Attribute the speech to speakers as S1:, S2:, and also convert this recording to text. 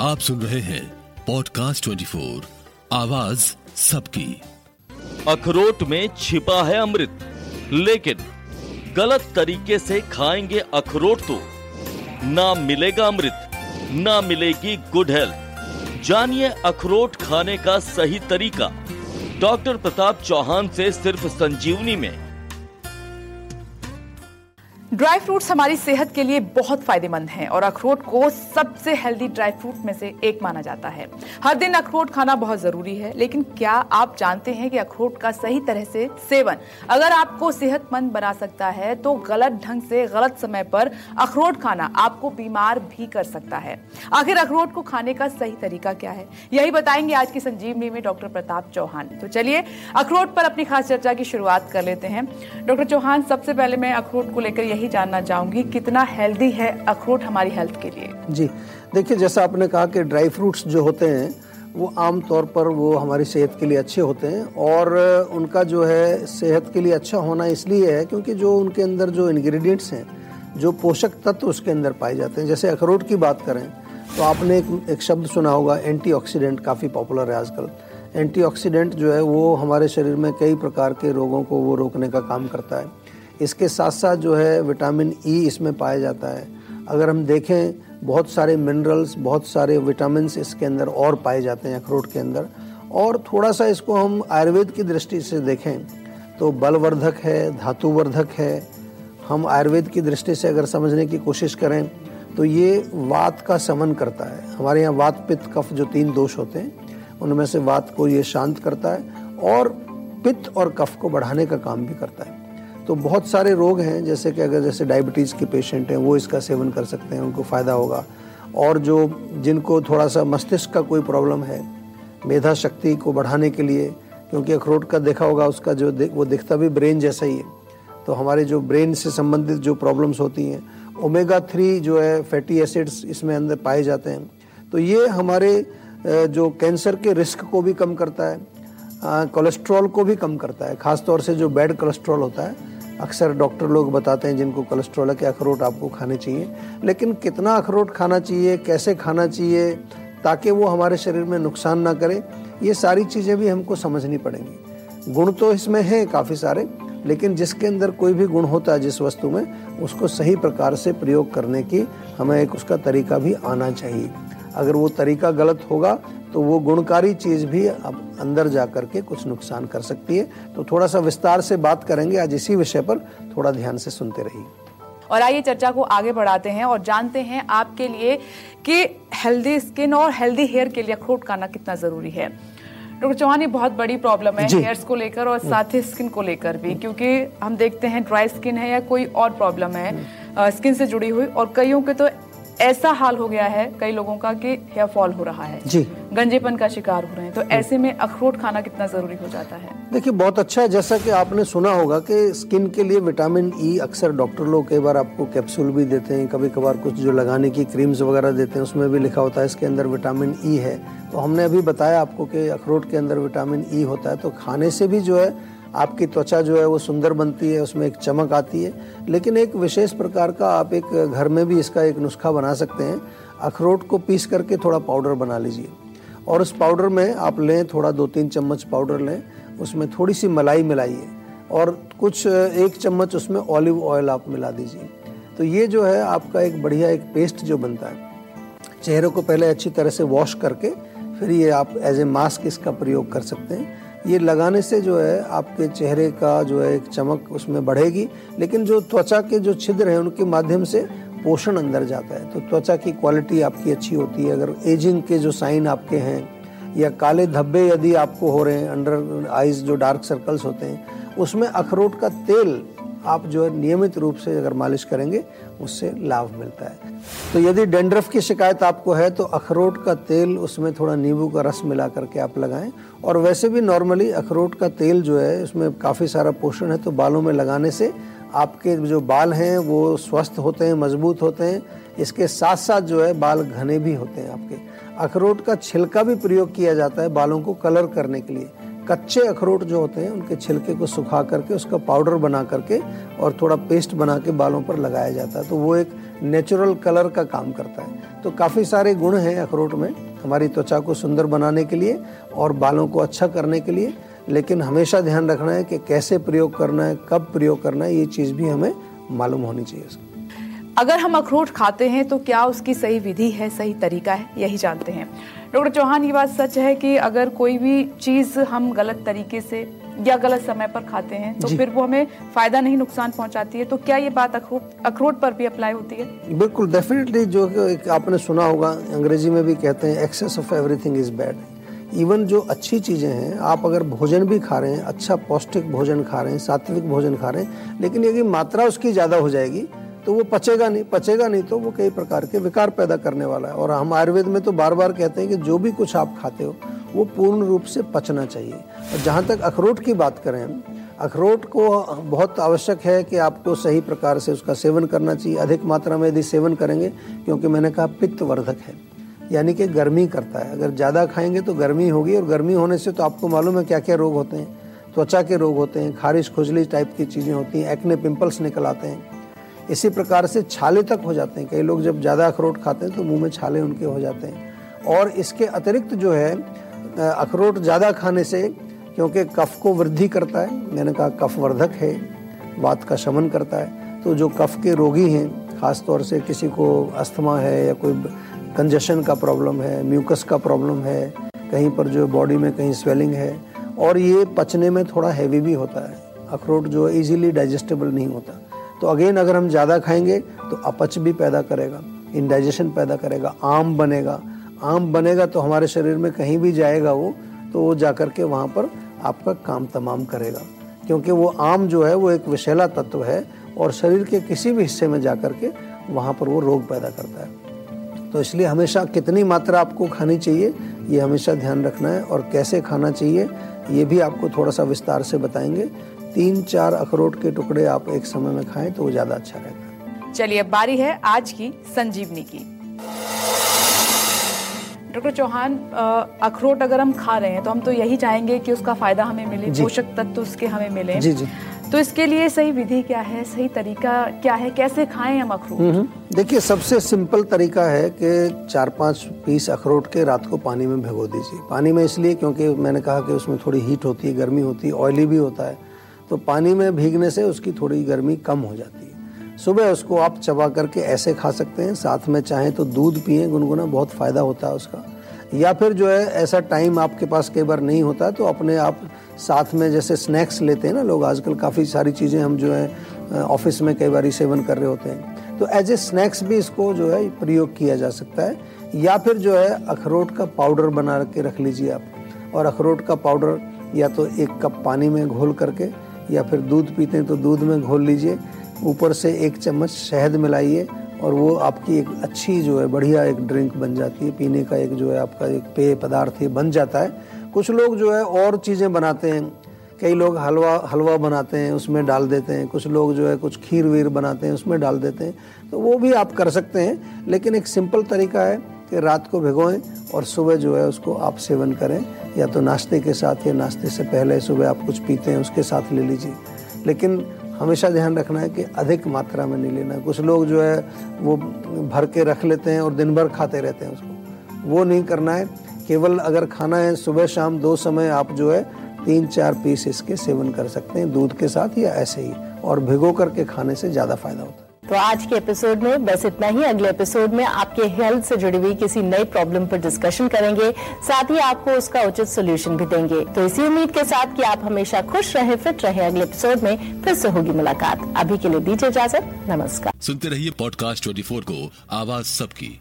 S1: आप सुन रहे हैं पॉडकास्ट 24 आवाज़ सबकी।
S2: अखरोट में छिपा है अमृत, लेकिन गलत तरीके से खाएँगे अखरोट तो। ना मिलेगा अमृत, ना मिलेगी गुड हेल्थ जानिए अखरोट खाने का सही तरीका। डॉक्टर प्रताप चौहान से सिर्फ़ संजीवनी में।
S3: ड्राई फ्रूट्स हमारी सेहत के लिए बहुत फ़ायदेमंद हैं और अखरोट को सबसे हेल्दी ड्राई फ्रूट में से एक माना जाता है। हर दिन अखरोट खाना बहुत ज़रूरी है, लेकिन क्या आप जानते हैं कि अखरोट का सही तरह से सेवन अगर आपको सेहतमंद बना सकता है तो गलत ढंग से गलत समय पर अखरोट खाना आपको बीमार भी कर सकता है। आखिर अखरोट को खाने का सही तरीका क्या है? यही बताएँगे आज की संजीवनी में डॉक्टर प्रताप चौहान। तो चलिए, अखरोट पर अपनी खास चर्चा की शुरुआत कर लेते हैं। डॉक्टर चौहान, सबसे पहले मैं अखरोट को लेकर यही जानना चाहूँगी कितना हेल्दी है अखरोट हमारी हेल्थ के लिए।
S4: जी देखिए जैसा आपने कहा कि ड्राई फ्रूट्स जो होते हैं वो आम तौर पर वो हमारी सेहत के लिए अच्छे होते हैं और उनका जो है सेहत के लिए अच्छा होना इसलिए है क्योंकि जो उनके अंदर जो इंग्रेडिएंट्स हैं जो पोषक तत्व उसके अंदर पाए जाते हैं। जैसे अखरोट की बात करें तो आपने एक, एक शब्द सुना होगा एंटीऑक्सीडेंट काफ़ी पॉपुलर है आजकल। एंटीऑक्सीडेंट जो है वो हमारे शरीर में कई प्रकार के रोगों को वो रोकने का काम करता है। इसके साथ साथ जो है विटामिन ई e इसमें पाया जाता है। अगर हम देखें, बहुत सारे मिनरल्स बहुत सारे विटामिन इसके अंदर और पाए जाते हैं अखरोट के अंदर। और थोड़ा सा इसको हम आयुर्वेद की दृष्टि से देखें तो बलवर्धक है, धातुवर्धक है। हम आयुर्वेद की दृष्टि से अगर समझने की कोशिश करें तो ये वात का समन करता है। हमारे यहाँ वात पित्त कफ जो तीन दोष होते हैं, उनमें से वात को ये शांत करता है और पित्त और कफ को बढ़ाने का काम भी करता है। तो बहुत सारे रोग हैं जैसे कि अगर जैसे डायबिटीज़ के पेशेंट हैं वो इसका सेवन कर सकते हैं उनको फ़ायदा होगा। और जो जिनको थोड़ा सा मस्तिष्क का कोई प्रॉब्लम है मेधा शक्ति को बढ़ाने के लिए क्योंकि अखरोट का देखा होगा उसका जो दे, वो दिखता भी ब्रेन जैसा ही है। तो हमारे जो ब्रेन से संबंधित जो प्रॉब्लम्स होती हैं ओमेगा थ्री जो है फैटी एसिड्स इसमें अंदर पाए जाते हैं। तो ये हमारे जो कैंसर के रिस्क को भी कम करता है कोलेस्ट्रॉल को भी कम करता है ख़ासतौर से जो बैड कोलेस्ट्रॉल होता है अक्सर डॉक्टर लोग बताते हैं जिनको कोलेस्ट्रॉल है कि अखरोट आपको खाने चाहिए। लेकिन कितना अखरोट खाना चाहिए, कैसे खाना चाहिए, ताकि वो हमारे शरीर में नुकसान ना करे, ये सारी चीज़ें भी हमको समझनी पड़ेंगी। गुण तो इसमें हैं काफ़ी सारे, लेकिन जिसके अंदर कोई भी गुण होता है जिस वस्तु में, उसको सही प्रकार से प्रयोग करने की हमें एक उसका तरीका भी आना चाहिए। अगर वो तरीका गलत होगा तो वो गुणकारी चीज़ भी अब अंदर जा कर के कुछ नुकसान कर सकती है। तो थोड़ा सा विस्तार से बात करेंगे आज इसी विषय पर थोड़ा ध्यान से सुनते रहिए।
S3: और आइए चर्चा को आगे बढ़ाते हैं और जानते हैं आपके लिए कि हेल्दी स्किन और हेल्दी हेयर के लिए अखरोट खाना कितना ज़रूरी है। डॉक्टर चौहान ये बहुत बड़ी प्रॉब्लम है हेयर्स को लेकर और साथ ही स्किन को लेकर भी क्योंकि हम देखते हैं ड्राई स्किन है या कोई और प्रॉब्लम है स्किन से जुड़ी हुई और कईयों के तो ऐसा हाल हो गया है कई लोगों का कि हेयर फॉल हो रहा है।
S4: जी।
S3: गंजेपन का शिकार हो रहे हैं। तो ऐसे में अखरोट खाना कितना ज़रूरी हो जाता है?
S4: देखिए बहुत अच्छा है। जैसा कि आपने सुना होगा कि स्किन के लिए विटामिन ई e अक्सर डॉक्टर लोग कई बार आपको कैप्सूल भी देते हैं। कभी कभार कुछ जो लगाने की क्रीम्स वगैरह देते हैं उसमें भी लिखा होता है इसके अंदर विटामिन ई e है। तो हमने अभी बताया आपको कि अखरोट के अंदर विटामिन ई e होता है। तो खाने से भी जो है आपकी त्वचा जो है वो सुंदर बनती है, उसमें एक चमक आती है। लेकिन एक विशेष प्रकार का आप एक घर में भी इसका एक नुस्खा बना सकते हैं। अखरोट को पीस करके थोड़ा पाउडर बना लीजिए। और उस पाउडर में आप लें थोड़ा दो तीन चम्मच पाउडर लें, उसमें थोड़ी सी मलाई मिलाइए। और कुछ एक चम्मच उसमें ऑलिव ऑयल आप मिला दीजिए। तो ये जो है आपका एक बढ़िया एक पेस्ट जो बनता है। चेहरे को पहले अच्छी तरह से वॉश करके फिर ये आप एज ए मास्क इसका प्रयोग कर सकते हैं। ये लगाने से जो है आपके चेहरे का जो है एक चमक उसमें बढ़ेगी, लेकिन जो त्वचा के जो छिद्र हैं उनके माध्यम से पोषण अंदर जाता है। तो त्वचा की क्वालिटी आपकी अच्छी होती है। अगर एजिंग के जो साइन आपके हैं, या काले धब्बे यदि आपको हो रहे हैं अंडर आइज़ जो डार्क सर्कल्स होते हैं, उसमें अखरोट का तेल आप जो है नियमित रूप से अगर मालिश करेंगे, उससे लाभ मिलता है। तो यदि डेंड्रफ की शिकायत आपको है तो अखरोट का तेल, उसमें थोड़ा नींबू का रस मिला करके आप लगाएँ। और वैसे भी नॉर्मली अखरोट का तेल जो है, उसमें काफ़ी सारा पोषण है तो बालों में लगाने से आपके जो बाल हैं, वो स्वस्थ होते हैं, मज़बूत होते हैं। इसके साथ साथ जो है, बाल घने भी होते हैं आपके। अखरोट का छिलका भी प्रयोग किया जाता है बालों को कलर करने के लिए। कच्चे अखरोट जो होते हैं, उनके छिलके को सुखा करके, उसका पाउडर बना करके और थोड़ा पेस्ट बना के बालों पर लगाया जाता है। तो वो एक नेचुरल कलर का काम करता है। तो काफ़ी सारे गुण हैं अखरोट में, हमारी त्वचा को सुंदर बनाने के लिए और बालों को अच्छा करने के लिए। लेकिन हमेशा ध्यान रखना है कि कैसे प्रयोग करना है, कब प्रयोग करना है, ये चीज़ भी हमें मालूम होनी चाहिए
S3: अगर हम अखरोट खाते हैं तो क्या उसकी सही विधि है, सही तरीका है, यही जानते हैं। डॉक्टर चौहान ये बात सच है कि अगर कोई भी चीज़ हम गलत तरीके से या गलत समय पर खाते हैं तो फिर वो हमें फ़ायदा नहीं नुकसान पहुंचाती है। तो क्या ये बात अखरोट पर भी अप्लाई होती है?
S4: बिल्कुल डेफिनेटली जो एक आपने सुना होगा अंग्रेज़ी में भी कहते हैं excess of everything is bad even जो अच्छी चीज़ें हैं आप अगर भोजन भी खा रहे हैं अच्छा पौष्टिक भोजन खा रहे हैं सात्विक भोजन खा रहे हैं लेकिन यदि मात्रा उसकी ज़्यादा हो जाएगी तो वो पचेगा नहीं पचेगा नहीं तो वो कई प्रकार के विकार पैदा करने वाला है। और हम आयुर्वेद में तो बार बार कहते हैं कि जो भी कुछ आप खाते हो, वो पूर्ण रूप से पचना चाहिए। और जहाँ तक अखरोट की बात करें अखरोट को बहुत आवश्यक है कि आपको सही प्रकार से उसका सेवन करना चाहिए। अधिक मात्रा में यदि सेवन करेंगे, क्योंकि मैंने कहा पित्तवर्धक है, यानी कि गर्मी करता है। अगर ज़्यादा खाएँगे तो गर्मी होगी, और गर्मी होने से तो आपको मालूम है क्या क्या रोग होते हैं। त्वचा के रोग होते हैं खारिश खुजली टाइप की चीज़ें होती हैं, एक्ने पिंपल्स निकल आते हैं। इसी प्रकार से छाले तक हो जाते हैं। कई लोग जब ज़्यादा अखरोट खाते हैं तो मुँह में छाले उनके हो जाते हैं। और इसके अतिरिक्त जो है अखरोट ज़्यादा खाने से, क्योंकि कफ को वृद्धि करता है, मैंने कहा कफ वर्धक है, बात का शमन करता है। तो जो कफ के रोगी हैं ख़ास तौर से किसी को अस्थमा है या कोई कंजेशन का प्रॉब्लम है, म्यूकस का प्रॉब्लम है, कहीं पर जो बॉडी में कहीं स्वेलिंग है, और ये पचने में थोड़ा हैवी भी होता है। अखरोट जो इजीली डाइजेस्टेबल नहीं होता। तो अगेन अगर हम ज़्यादा खाएँगे तो अपच भी पैदा करेगा इंडाइजेशन पैदा करेगा, आम बनेगा। आम बनेगा तो हमारे शरीर में कहीं भी जाएगा वो तो वो जा कर के वहाँ पर आपका काम तमाम करेगा। क्योंकि वो आम जो है, वो एक विशैला तत्व है और शरीर के किसी भी हिस्से में जा कर के वहाँ पर वो रोग पैदा करता है। तो इसलिए हमेशा कितनी मात्रा आपको खानी चाहिए, ये हमेशा ध्यान रखना है और कैसे खाना चाहिए ये भी आपको थोड़ा सा विस्तार से बताएँगे। तीन चार अखरोट के टुकड़े आप एक समय में खाएँ तो वो ज़्यादा अच्छा रहेगा
S3: चलिए अब बारी है आज की संजीवनी की। डॉक्टर चौहान अखरोट अगर हम खा रहे हैं तो हम तो यही चाहेंगे कि उसका फ़ायदा हमें मिले पोषक तत्व उसके हमें मिले।
S4: जी जी।
S3: तो इसके लिए सही विधि क्या है? सही तरीका क्या है? कैसे खाएँ हम अखरोट? हम्म, हम्म।
S4: देखिए सबसे सिंपल तरीका है कि चार पाँच पीस अखरोट के रात को पानी में भिगो दीजिए। पानी में इसलिए क्योंकि मैंने कहा कि उसमें थोड़ी हीट होती है गर्मी होती है ऑयली भी होता है तो पानी में भीगने से उसकी थोड़ी गर्मी कम हो जाती है। सुबह उसको आप चबा करके ऐसे खा सकते हैं साथ में चाहें तो दूध पिए गुनगुना बहुत फ़ायदा होता है उसका। या फिर जो है, ऐसा टाइम आपके पास कई बार नहीं होता तो अपने आप साथ में जैसे स्नैक्स लेते हैं ना लोग, आजकल काफ़ी सारी चीज़ें हम जो है ऑफ़िस में कई बार सेवन कर रहे होते हैं। तो एज ए स्नैक्स भी इसको जो है, प्रयोग किया जा सकता है। या फिर जो है, अखरोट का पाउडर बना के रख लीजिए आप। और अखरोट का पाउडर या तो एक कप पानी में घोल करके, या फिर दूध पीते हैं तो दूध में घोल लीजिए। ऊपर से एक चम्मच शहद मिलाइए। और वो आपकी एक अच्छी जो है, बढ़िया एक ड्रिंक बन जाती है, पीने का एक जो है आपका एक पेय पदार्थ है बन जाता है। कुछ लोग जो है और चीज़ें बनाते हैं। कई लोग हलवा हलवा बनाते हैं, उसमें डाल देते हैं। कुछ लोग जो है कुछ खीर वीर बनाते हैं, उसमें डाल देते हैं। तो वो भी आप कर सकते हैं। लेकिन एक सिंपल तरीका है कि रात को भिगोएँ और सुबह जो है उसको आप सेवन करें। या तो नाश्ते के साथ या नाश्ते से पहले सुबह आप कुछ पीते हैं, उसके साथ ले लीजिए। लेकिन हमेशा ध्यान रखना है कि अधिक मात्रा में नहीं लेना कुछ लोग जो है, वो भर के रख लेते हैं और दिन भर खाते रहते हैं उसको। वो नहीं करना है। केवल अगर खाना है, सुबह शाम दो समय आप जो है, तीन चार पीस इसके सेवन कर सकते हैं, दूध के साथ या ऐसे ही, और भिगो करके खाने से ज़्यादा फ़ायदा होता है।
S5: तो आज के एपिसोड में बस इतना ही। अगले एपिसोड में आपके हेल्थ से जुड़ी हुई किसी नई प्रॉब्लम पर डिस्कशन करेंगे। साथ ही आपको उसका उचित सोल्यूशन भी देंगे। तो इसी उम्मीद के साथ कि आप हमेशा खुश रहे फिट रहे। अगले एपिसोड में फिर से होगी मुलाकात। अभी के लिए दीजिए इजाज़त। नमस्कार।
S1: सुनते रहिए पॉडकास्ट ट्वेंटी को। आवाज़ सबकी।